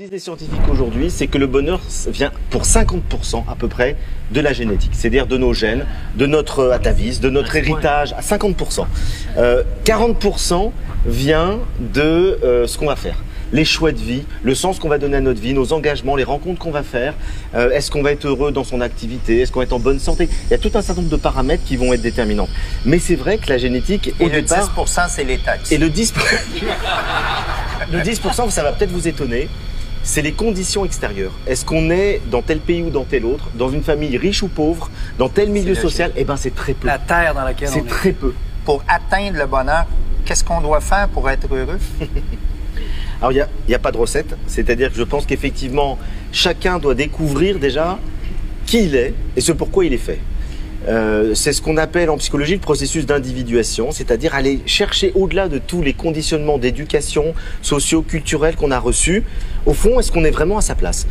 disent les scientifiques aujourd'hui, c'est que le bonheur vient pour 50% à peu près de la génétique, c'est-à-dire de nos gènes, de notre atavisme, de notre héritage, à 50%. Euh, 40% vient de euh, ce qu'on va faire les choix de vie, le sens qu'on va donner à notre vie, nos engagements, les rencontres qu'on va faire. Euh, Est-ce qu'on va être heureux dans son activité Est-ce qu'on va être en bonne santé? Il y a tout un certain nombre de paramètres qui vont être déterminants. Mais c'est vrai que la génétique, Et le départ, 10%, c'est les taxes. et le 10%, le 10%, ça va peut-être vous étonner, c'est les conditions extérieures. Est-ce qu'on est dans tel pays ou dans tel autre, dans une famille riche ou pauvre, dans tel milieu social? Eh ben, c'est très peu. La terre dans laquelle on C'est est. très peu. Pour atteindre le bonheur, qu'est-ce qu'on doit faire pour être heureux? Alors, il n'y a, y a pas de recette. C'est-à-dire que je pense qu'effectivement, chacun doit découvrir déjà qui il est et ce pourquoi il est fait. Euh, c'est ce qu'on appelle en psychologie le processus d'individuation, c'est-à-dire aller chercher au-delà de tous les conditionnements d'éducation socio-culturels qu'on a reçus. Au fond, est-ce qu'on est vraiment à sa place?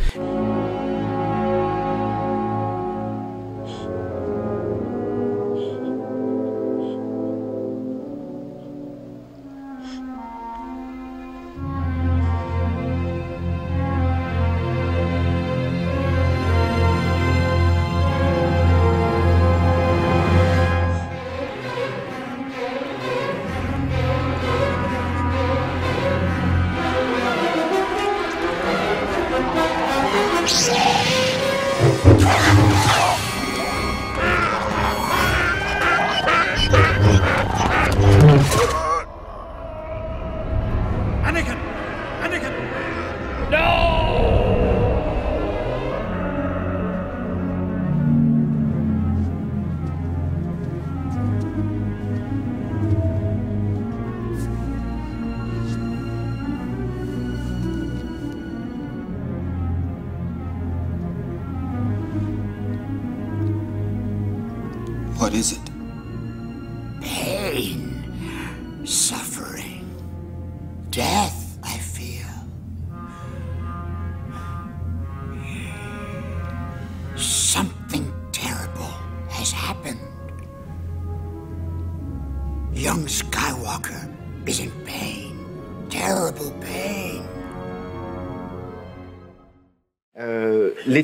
Oh, my God.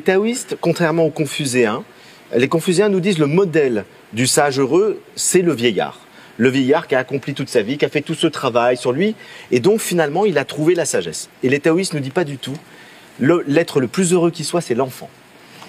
Taoïstes, contrairement aux confucéens, les confucéens nous disent le modèle du sage heureux, c'est le vieillard. Le vieillard qui a accompli toute sa vie, qui a fait tout ce travail sur lui, et donc finalement il a trouvé la sagesse. Et les taoïstes ne disent pas du tout, l'être le plus heureux qui soit, c'est l'enfant.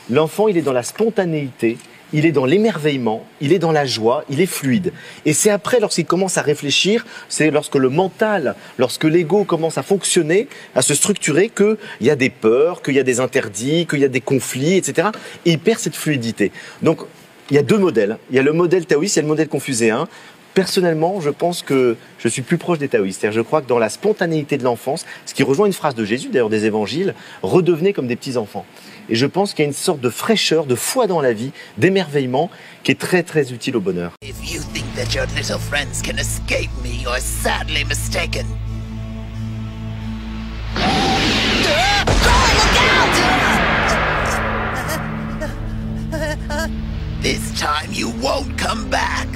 L'enfant, il est dans la spontanéité, il est dans l'émerveillement, il est dans la joie, il est fluide. Et c'est après, lorsqu'il commence à réfléchir, c'est lorsque le mental, lorsque l'ego commence à fonctionner, à se structurer, qu'il y a des peurs, qu'il y a des interdits, qu'il y a des conflits, etc. Et il perd cette fluidité. Donc, il y a deux modèles. Il y a le modèle taoïste, a le modèle confucéen. Personnellement, je pense que je suis plus proche des taoïstes. Je crois que dans la spontanéité de l'enfance, ce qui rejoint une phrase de Jésus, d'ailleurs des évangiles, redevenez comme des petits-enfants. Et je pense qu'il y a une sorte de fraîcheur, de foi dans la vie, d'émerveillement, qui est très très utile au bonheur. If you think that your little friends can escape me, you're sadly mistaken. This time you won't come back.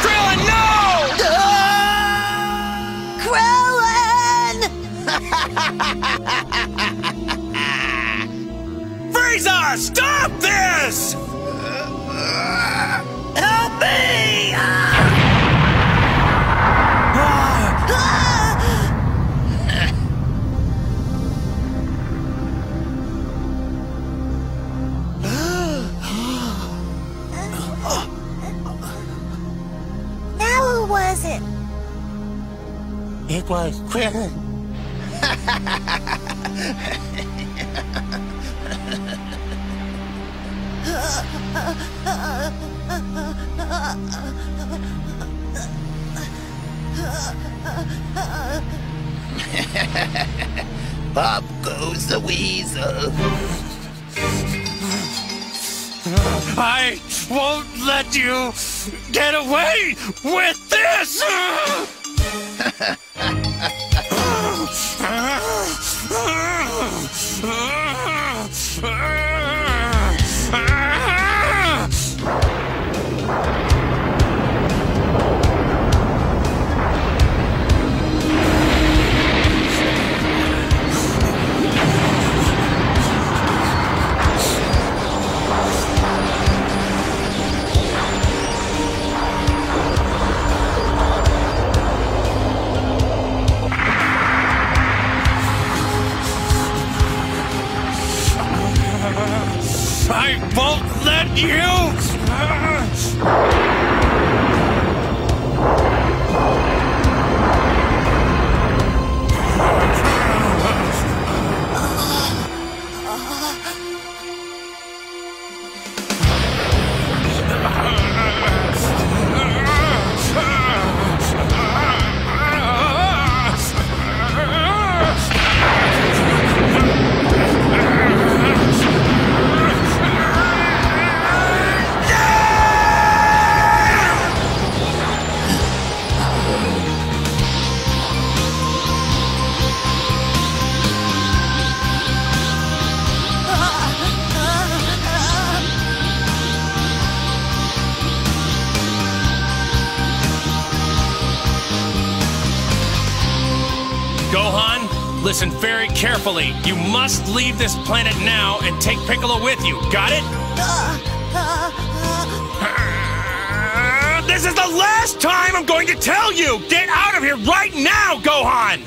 Krillin, no! Frieza, stop this! Help me! Now who was it? It was Krillin. Bob goes the weasel. I won't let you get away with this! Won't let you! Listen very carefully. You must leave this planet now and take Piccolo with you. Got it? This is the last time I'm going to tell you! Get out of here right now, Gohan!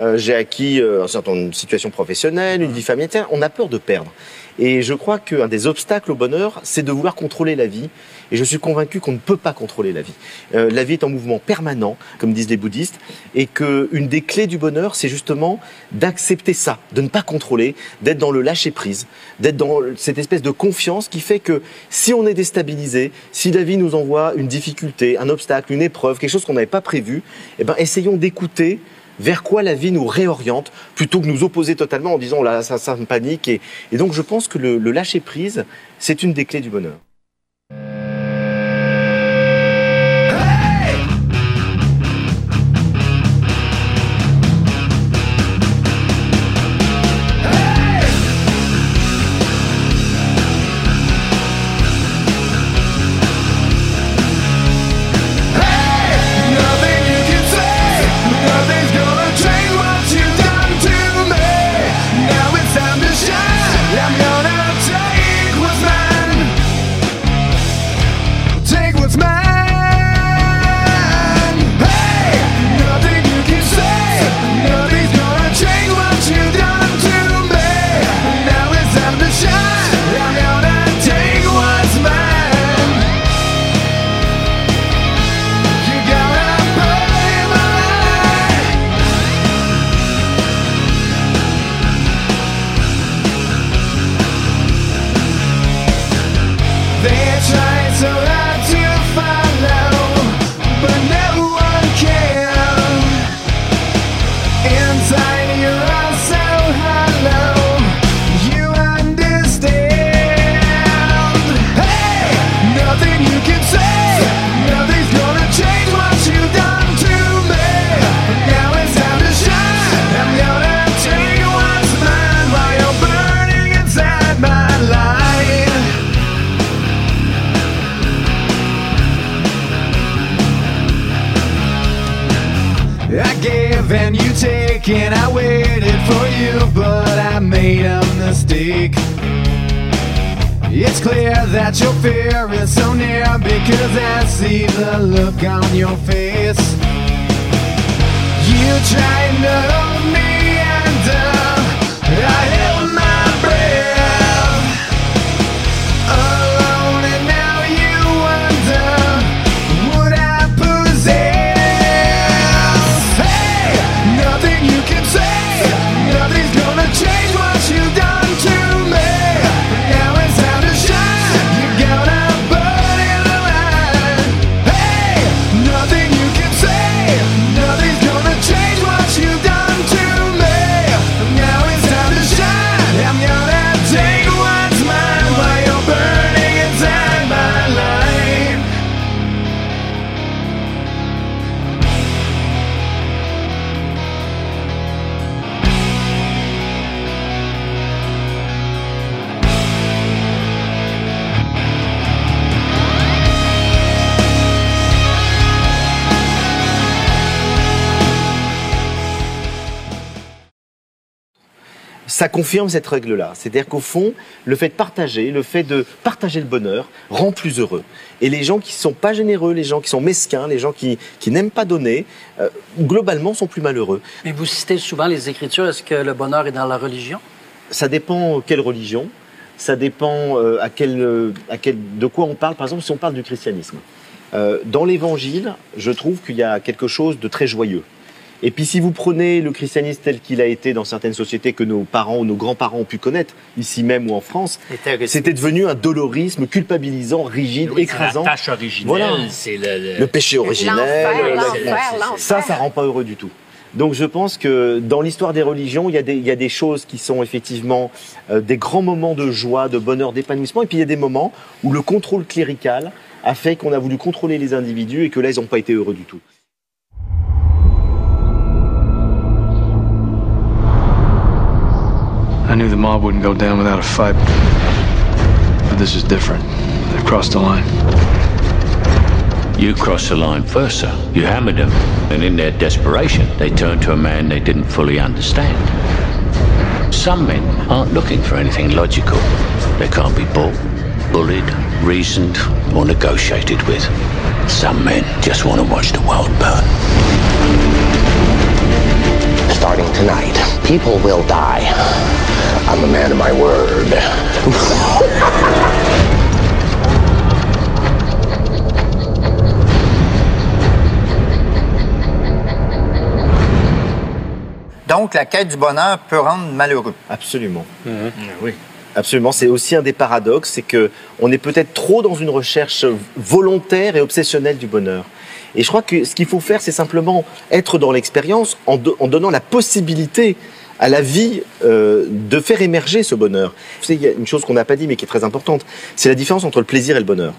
Euh, j'ai acquis euh, un certain nombre de situations professionnelles, une vie familiale. On a peur de perdre. Et je crois qu'un des obstacles au bonheur, c'est de vouloir contrôler la vie. Et je suis convaincu qu'on ne peut pas contrôler la vie. Euh, la vie est en mouvement permanent, comme disent les bouddhistes, et qu'une des clés du bonheur, c'est justement d'accepter ça, de ne pas contrôler, d'être dans le lâcher prise, d'être dans cette espèce de confiance qui fait que si on est déstabilisé, si la vie nous envoie une difficulté, un obstacle, une épreuve, quelque chose qu'on n'avait pas prévu, eh ben essayons d'écouter vers quoi la vie nous réoriente plutôt que nous opposer totalement en disant là ça, me panique et, donc je pense que le, le lâcher prise c'est une des clés du bonheur. Made a mistake. It's clear that your fear is so near because I see the look on your face. You tried to hold me under, uh, I ça confirme cette règle-là. C'est-à-dire qu'au fond, le fait de partager, le fait de partager le bonheur rend plus heureux. Et les gens qui sont pas généreux, les gens qui sont mesquins, les gens qui, qui n'aiment pas donner, euh, globalement sont plus malheureux. Mais vous citez souvent les Écritures. Est-ce que le bonheur est dans la religion? Ça dépend quelle religion, ça dépend euh, à quel, euh, à quel, de quoi on parle. Par exemple, si on parle du christianisme. Euh, dans l'évangile, je trouve qu'il y a quelque chose de très joyeux. Et puis si vous prenez le christianisme tel qu'il a été dans certaines sociétés que nos parents ou nos grands-parents ont pu connaître, ici même ou en France, c'était devenu un dolorisme culpabilisant, rigide, Oui, écrasant. C'est la tâche originelle, Voilà. c'est le, le- Le péché originel. Ça, ça rend pas heureux du tout. Donc je pense que dans l'histoire des religions, il y, a des, il y a des choses qui sont effectivement euh, des grands moments de joie, de bonheur, d'épanouissement, et puis il y a des moments où le contrôle clérical a fait qu'on a voulu contrôler les individus et que là, ils n'ont pas été heureux du tout. Knew the mob wouldn't go down without a fight. But this is different. They've crossed the line. You crossed the line first, sir. You hammered them, and in their desperation, they turned to a man they didn't fully understand. Some men aren't looking for anything logical. They can't be bought, bullied, reasoned, or negotiated with. Some men just want to watch the world burn. Starting tonight, people will die. I'm a man of my word. Donc, la quête du bonheur peut rendre malheureux. Absolument. Oui. Absolument. C'est aussi un des paradoxes, c'est que on est peut-être trop dans une recherche volontaire et obsessionnelle du bonheur. Et je crois que ce qu'il faut faire, c'est simplement être dans l'expérience en, do- en donnant la possibilité à la vie euh, de faire émerger ce bonheur. Vous savez, il y a une chose qu'on n'a pas dit mais qui est très importante, c'est la différence entre le plaisir et le bonheur.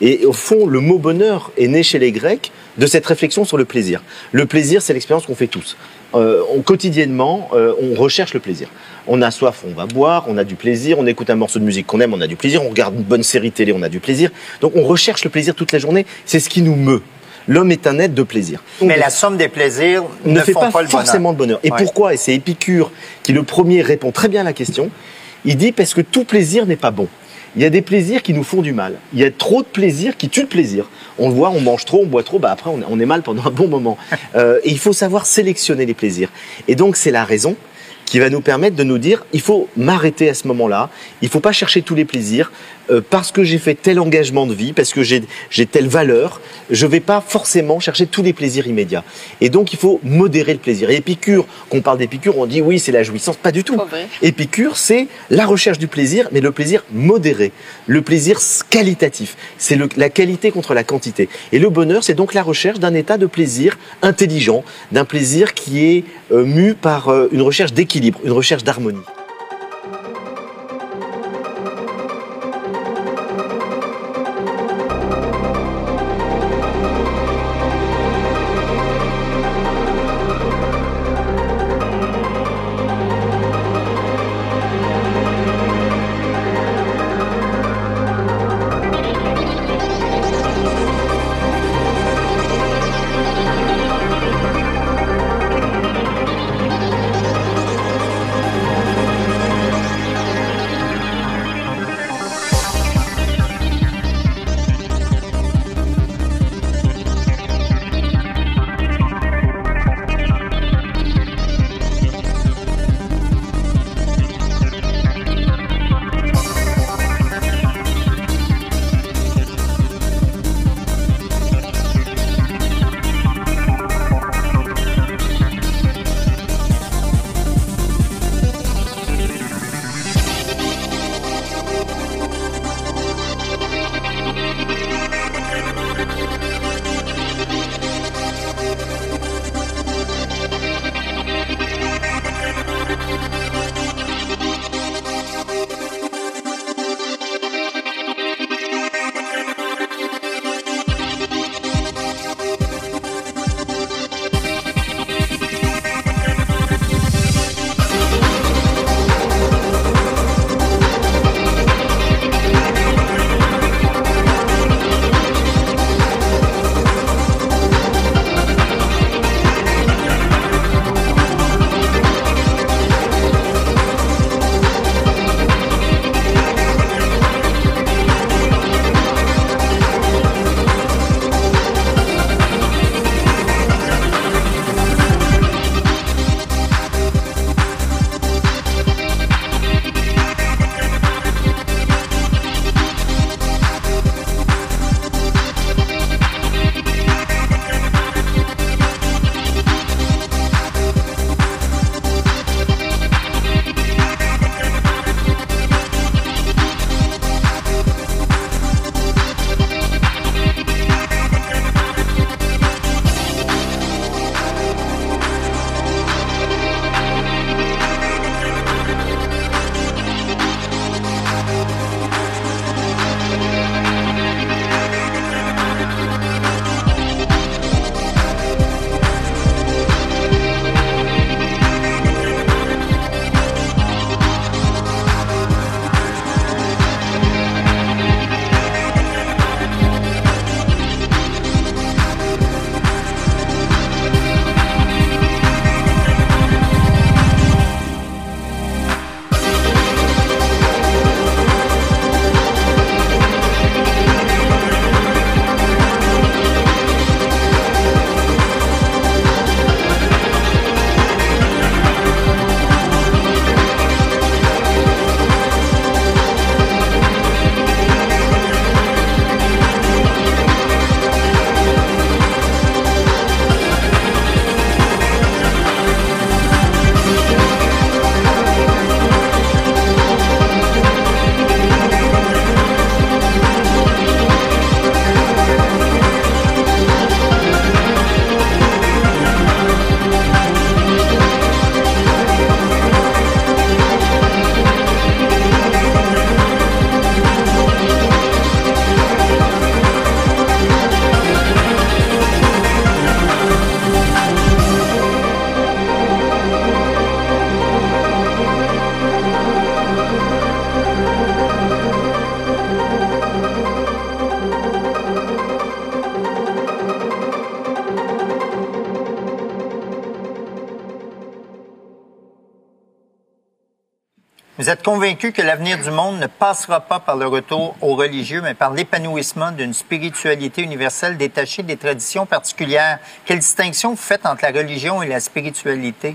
Et au fond, le mot bonheur est né chez les Grecs de cette réflexion sur le plaisir. Le plaisir, c'est l'expérience qu'on fait tous. Euh, quotidiennement, euh, on recherche le plaisir. On a soif, on va boire, on a du plaisir, on écoute un morceau de musique qu'on aime, on a du plaisir, on regarde une bonne série télé, on a du plaisir. Donc on recherche le plaisir toute la journée, c'est ce qui nous meut. L'homme est un être de plaisir. Mais la somme des plaisirs ne, ne, fait font pas, pas, le bonheur. forcément de bonheur. Et Ouais. pourquoi? Et c'est Épicure qui, le premier, répond très bien à la question. Il dit parce que tout plaisir n'est pas bon. Il y a des plaisirs qui nous font du mal. Il y a trop de plaisirs qui tuent le plaisir. On le voit, on mange trop, on boit trop, bah après on est, on est mal pendant un bon moment. Euh, et il faut savoir sélectionner les plaisirs. Et donc c'est la raison qui va nous permettre de nous dire il faut m'arrêter à ce moment-là, il faut pas chercher tous les plaisirs euh, parce que j'ai fait tel engagement de vie, parce que j'ai j'ai telle valeur, je vais pas forcément chercher tous les plaisirs immédiats. Et donc il faut modérer le plaisir. Et Épicure, qu'on parle d'Épicure, on dit oui, c'est la jouissance, pas du tout. Vrai. Épicure, c'est la recherche du plaisir, mais le plaisir modéré, le plaisir qualitatif. C'est la qualité contre la quantité. Et le bonheur, c'est donc la recherche d'un état de plaisir intelligent, d'un plaisir qui est euh, mu par euh, une recherche d'équilibre, une recherche d'harmonie. Vous êtes convaincu que l'avenir du monde ne passera pas par le retour au religieux, mais par l'épanouissement d'une spiritualité universelle détachée des traditions particulières? Quelle distinction vous faites entre la religion et la spiritualité?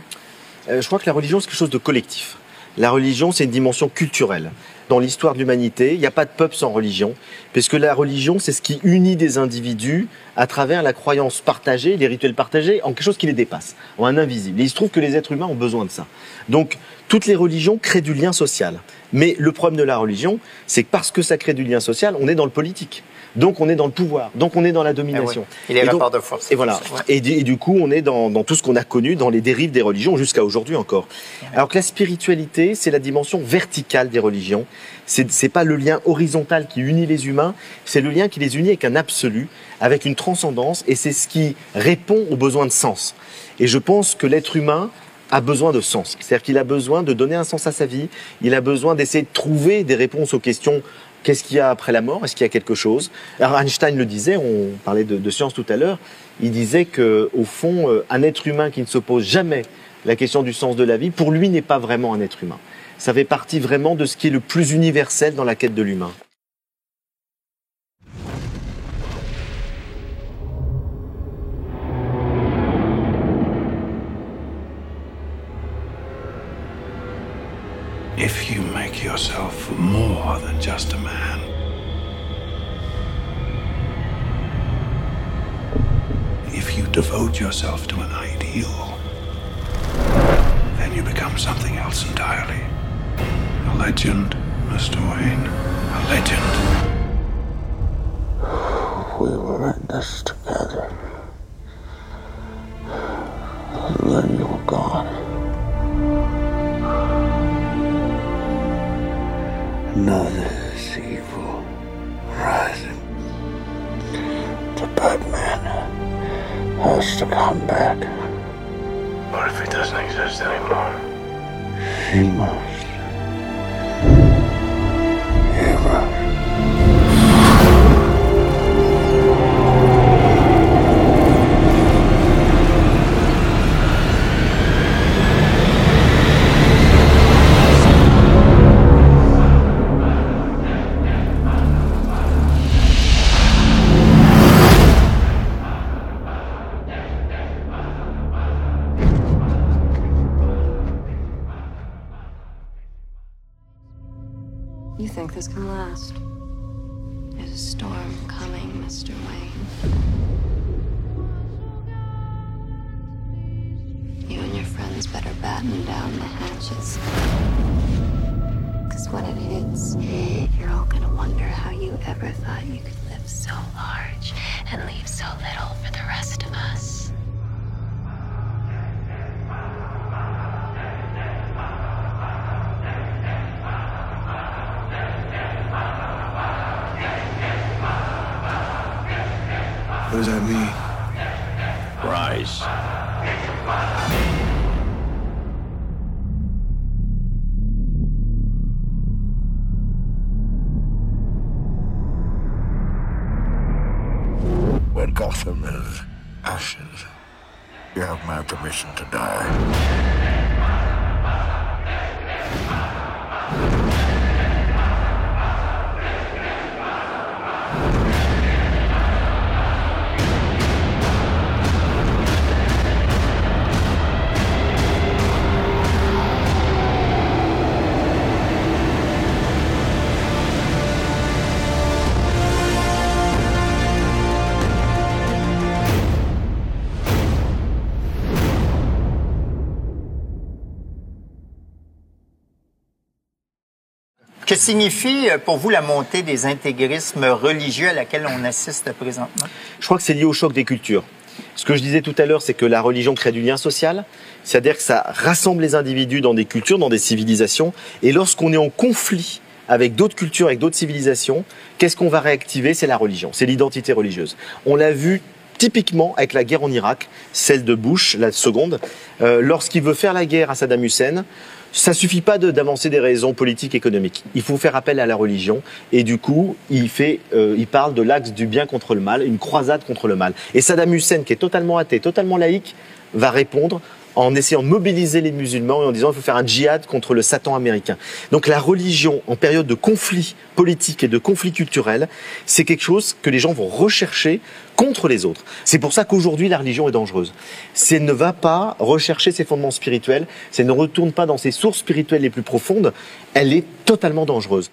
Euh, je crois que la religion, c'est quelque chose de collectif. La religion, c'est une dimension culturelle. Dans l'histoire de l'humanité, il n'y a pas de peuple sans religion, puisque la religion, c'est ce qui unit des individus à travers la croyance partagée, les rituels partagés, en quelque chose qui les dépasse, en un invisible. Et il se trouve que les êtres humains ont besoin de ça. Donc, toutes les religions créent du lien social. Mais le problème de la religion, c'est que parce que ça crée du lien social, on est dans le politique. Donc on est dans le pouvoir, donc on est dans la domination. Et les donc- rapports de force. Et voilà. Ouais. Et, du- et du coup, on est dans, dans tout ce qu'on a connu, dans les dérives des religions, jusqu'à aujourd'hui encore. Alors que la spiritualité, c'est la dimension verticale des religions. C'est c'est pas le lien horizontal qui unit les humains, c'est le lien qui les unit avec un absolu, avec une transcendance, et c'est ce qui répond aux besoins de sens. Et je pense que l'être humain a besoin de sens. C'est-à-dire qu'il a besoin de donner un sens à sa vie, il a besoin d'essayer de trouver des réponses aux questions Qu'est-ce qu'il y a après la mort? Est-ce qu'il y a quelque chose? Alors Einstein le disait, on parlait de, science tout à l'heure, il disait que au fond, euh, un être humain qui ne se pose jamais la question du sens de la vie, pour lui n'est pas vraiment un être humain. Ça fait partie vraiment de ce qui est le plus universel dans la quête de l'humain. Yourself more than just a man, if you devote yourself to an ideal, then you become something else entirely. A legend, Mr. Wayne. A legend. We were in this together. And then you were gone. Now there's evil rising. The Batman has to come back. What if he doesn't exist anymore? He must. He must. What does that mean? Rise. When Gotham is ashes, you have my permission to die. Que signifie euh, pour vous la montée des intégrismes religieux à laquelle on assiste présentement? Je crois que c'est lié au choc des cultures. Ce que je disais tout à l'heure, c'est que la religion crée du lien social, c'est-à-dire que ça rassemble les individus dans des cultures, dans des civilisations, et lorsqu'on est en conflit avec d'autres cultures, avec d'autres civilisations, qu'est-ce qu'on va réactiver? C'est la religion, c'est l'identité religieuse. On l'a vu typiquement avec la guerre en Irak, celle de Bush, la seconde, euh, lorsqu'il veut faire la guerre à Saddam Hussein, ça suffit pas de- d'avancer des raisons politiques, économiques. Il faut faire appel à la religion. Et du coup, il fait, euh, il parle de l'axe du bien contre le mal, une croisade contre le mal. Et Saddam Hussein, qui est totalement athée, totalement laïque, va répondre en essayant de mobiliser les musulmans et en disant il faut faire un djihad contre le Satan américain. Donc la religion en période de conflit politique et de conflit culturel, c'est quelque chose que les gens vont rechercher contre les autres. C'est pour ça qu'aujourd'hui la religion est dangereuse. C'est ne va pas rechercher ses fondements spirituels, c'est ne retourne pas dans ses sources spirituelles les plus profondes, elle est totalement dangereuse.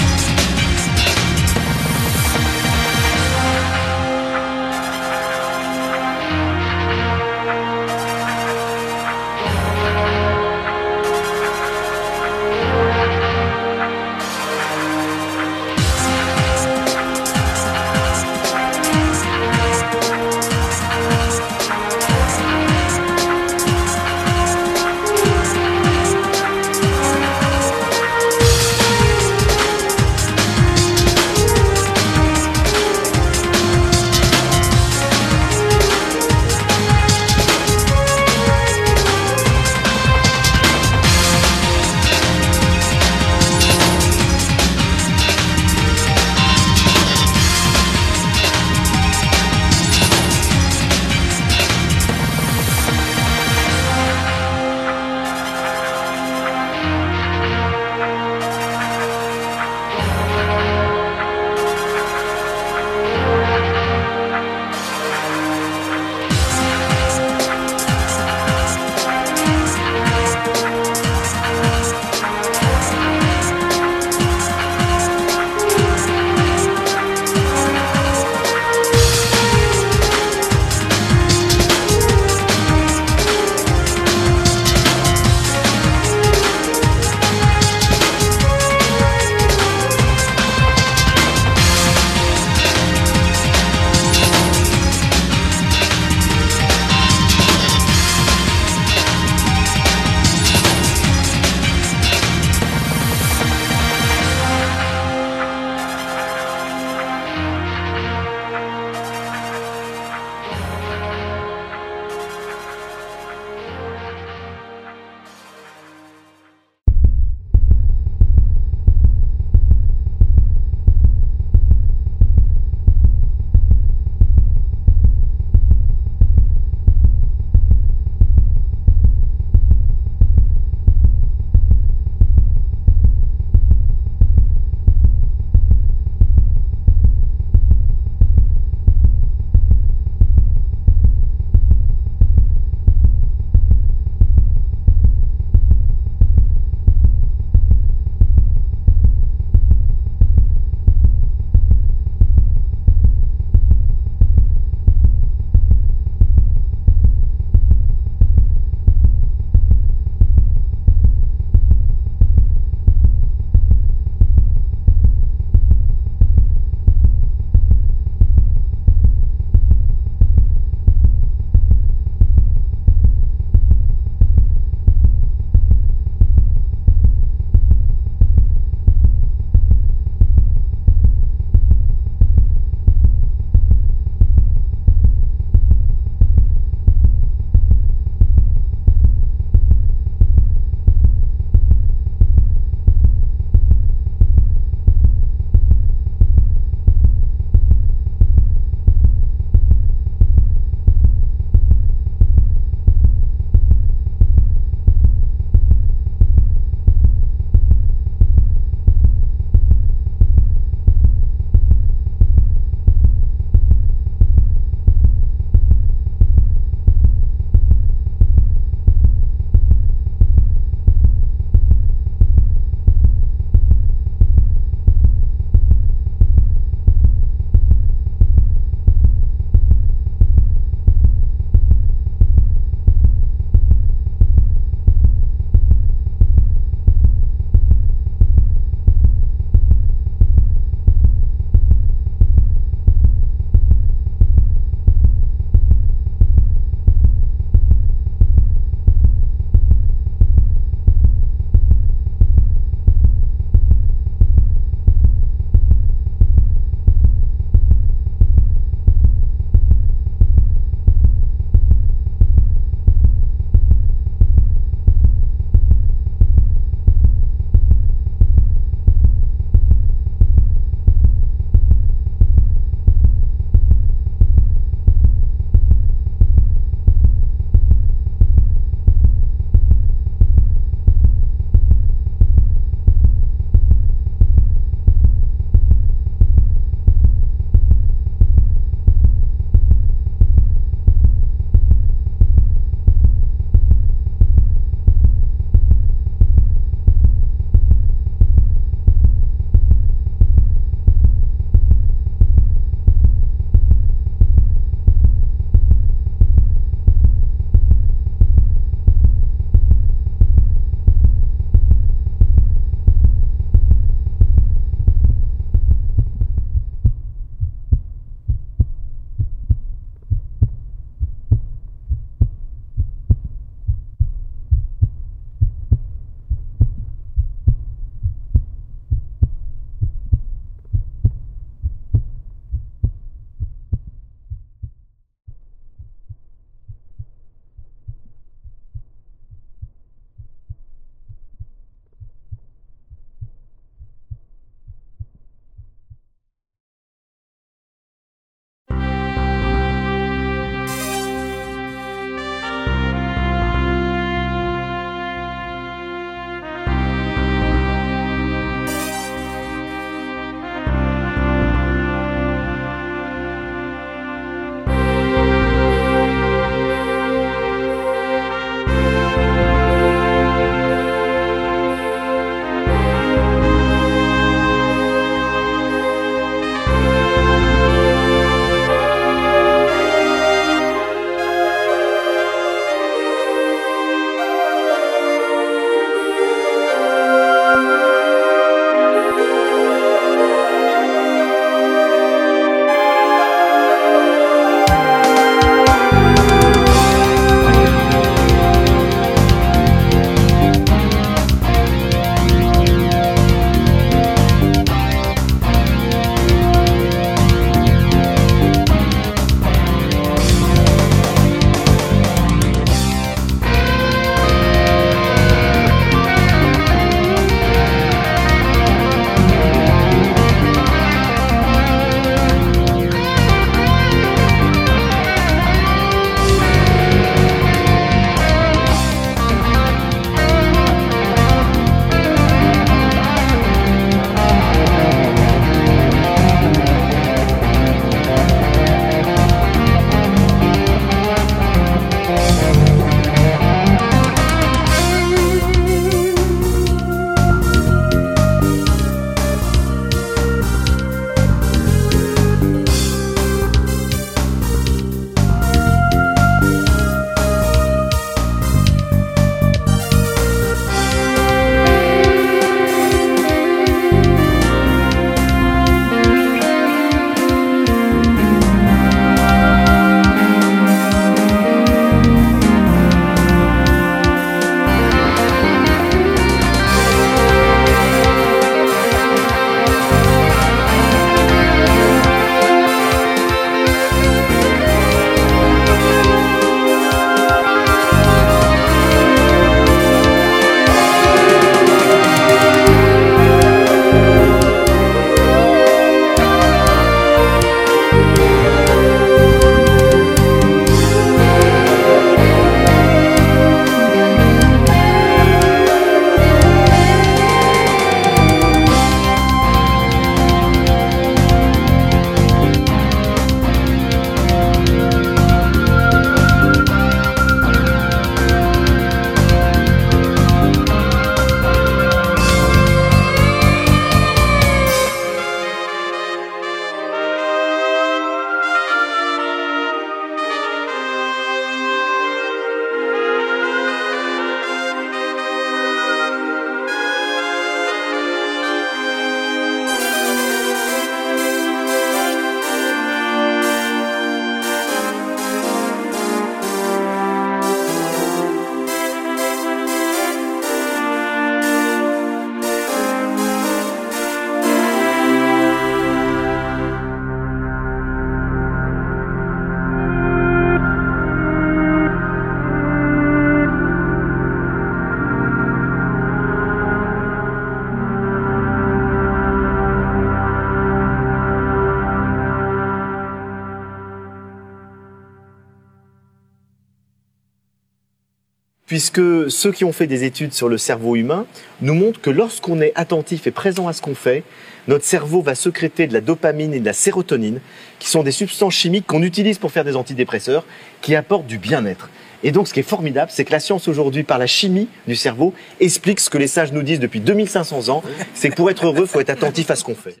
Puisque ceux qui ont fait des études sur le cerveau humain nous montrent que lorsqu'on est attentif et présent à ce qu'on fait, notre cerveau va sécréter de la dopamine et de la sérotonine, qui sont des substances chimiques qu'on utilise pour faire des antidépresseurs, qui apportent du bien-être. Et donc, ce qui est formidable, c'est que la science aujourd'hui, par la chimie du cerveau, explique ce que les sages nous disent depuis 2500 ans. C'est que pour être heureux, il faut être attentif à ce qu'on fait.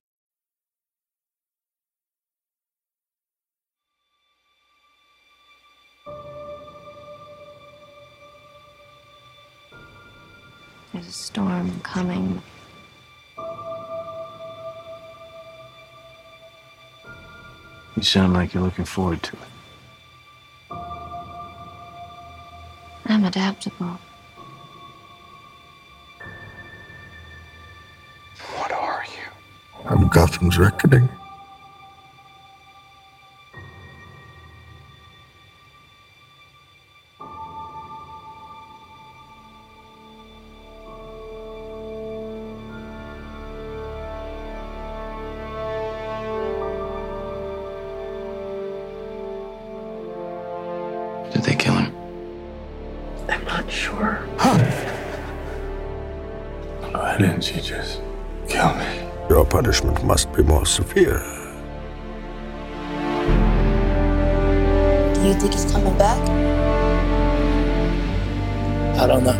Storm coming. You sound like you're looking forward to it. I'm adaptable. What are you? I'm Gotham's reckoning. Must severe. Do you think he's coming back? I don't know.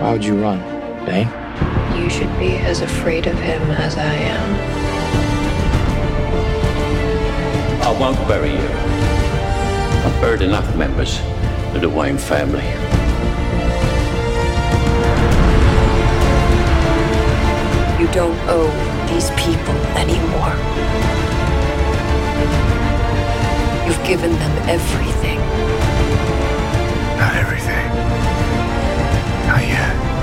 Why would you run, Bane? You should be as afraid of him as I am. I won't bury you. I've buried enough members of the Wayne family. You don't owe these people anymore. You've given them everything. Not everything. Not yet.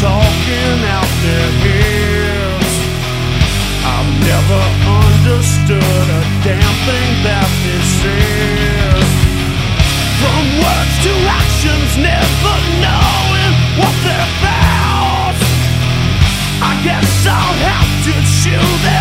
talking out their ears. I've never understood a damn thing that this. said. From words to actions, never knowing what they're about. I guess I'll have to chew them.